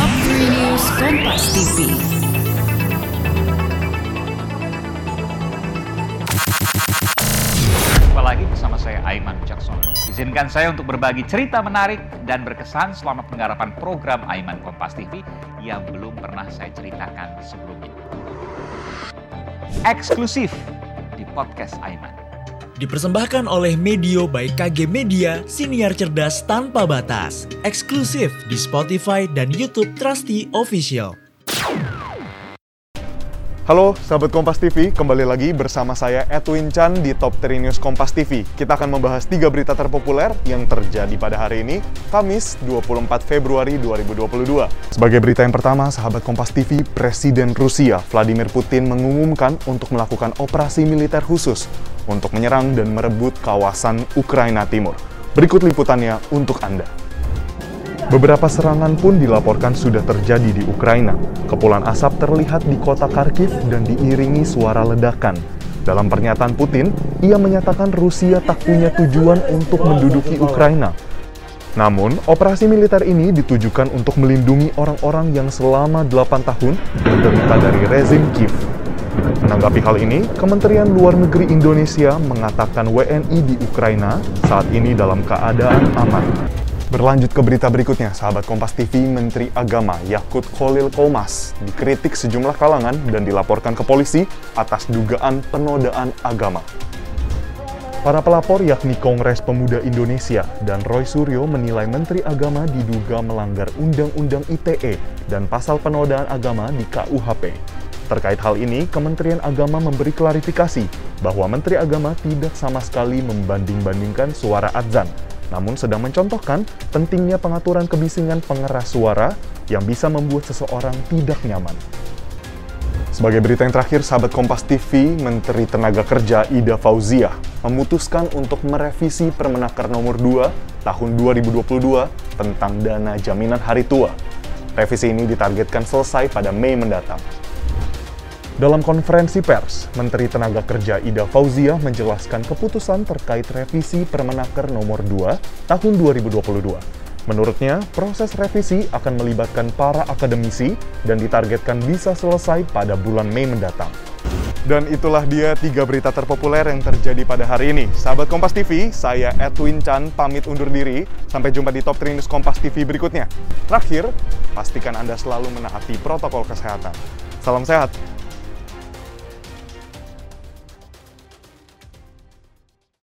Top 3 News Kompas TV. Jumpa lagi bersama saya Aiman Jackson. Izinkan saya untuk berbagi cerita menarik dan berkesan selama penggarapan program Aiman Kompas TV yang belum pernah saya ceritakan sebelumnya. Eksklusif di podcast Aiman. Dipersembahkan oleh Medio by KG Media, siniar cerdas tanpa batas. Eksklusif di Spotify dan YouTube Trusty Official. Halo sahabat Kompas TV, kembali lagi bersama saya Edwin Chan di Top 3 News Kompas TV. Kita akan membahas tiga berita terpopuler yang terjadi pada hari ini, Kamis 24 Februari 2022. Sebagai berita yang pertama, sahabat Kompas TV, Presiden Rusia Vladimir Putin mengumumkan untuk melakukan operasi militer khusus untuk menyerang dan merebut kawasan Ukraina Timur. Berikut liputannya untuk Anda. Beberapa serangan pun dilaporkan sudah terjadi di Ukraina. Kepulan asap terlihat di kota Kharkiv dan diiringi suara ledakan. Dalam pernyataan Putin, ia menyatakan Rusia tak punya tujuan untuk menduduki Ukraina. Namun, operasi militer ini ditujukan untuk melindungi orang-orang yang selama 8 tahun menderita dari rezim Kiev. Menanggapi hal ini, Kementerian Luar Negeri Indonesia mengatakan WNI di Ukraina saat ini dalam keadaan aman. Berlanjut ke berita berikutnya, sahabat Kompas TV, Menteri Agama Yakut Khalil Komas dikritik sejumlah kalangan dan dilaporkan ke polisi atas dugaan penodaan agama. Para pelapor yakni Kongres Pemuda Indonesia dan Roy Suryo menilai Menteri Agama diduga melanggar Undang-Undang ITE dan pasal penodaan agama di KUHP. Terkait hal ini, Kementerian Agama memberi klarifikasi bahwa Menteri Agama tidak sama sekali membanding-bandingkan suara adzan namun sedang mencontohkan pentingnya pengaturan kebisingan pengeras suara yang bisa membuat seseorang tidak nyaman. Sebagai berita yang terakhir, sahabat Kompas TV, Menteri Tenaga Kerja Ida Fauzia memutuskan untuk merevisi Permenaker nomor 2 tahun 2022 tentang dana jaminan hari tua. Revisi ini ditargetkan selesai pada Mei mendatang. Dalam konferensi pers, Menteri Tenaga Kerja Ida Fauzia menjelaskan keputusan terkait revisi Permenaker nomor 2 tahun 2022. Menurutnya, proses revisi akan melibatkan para akademisi dan ditargetkan bisa selesai pada bulan Mei mendatang. Dan itulah dia tiga berita terpopuler yang terjadi pada hari ini. Sahabat Kompas TV, saya Edwin Chan pamit undur diri. Sampai jumpa di Top 3 News Kompas TV berikutnya. Terakhir, pastikan Anda selalu menaati protokol kesehatan. Salam sehat.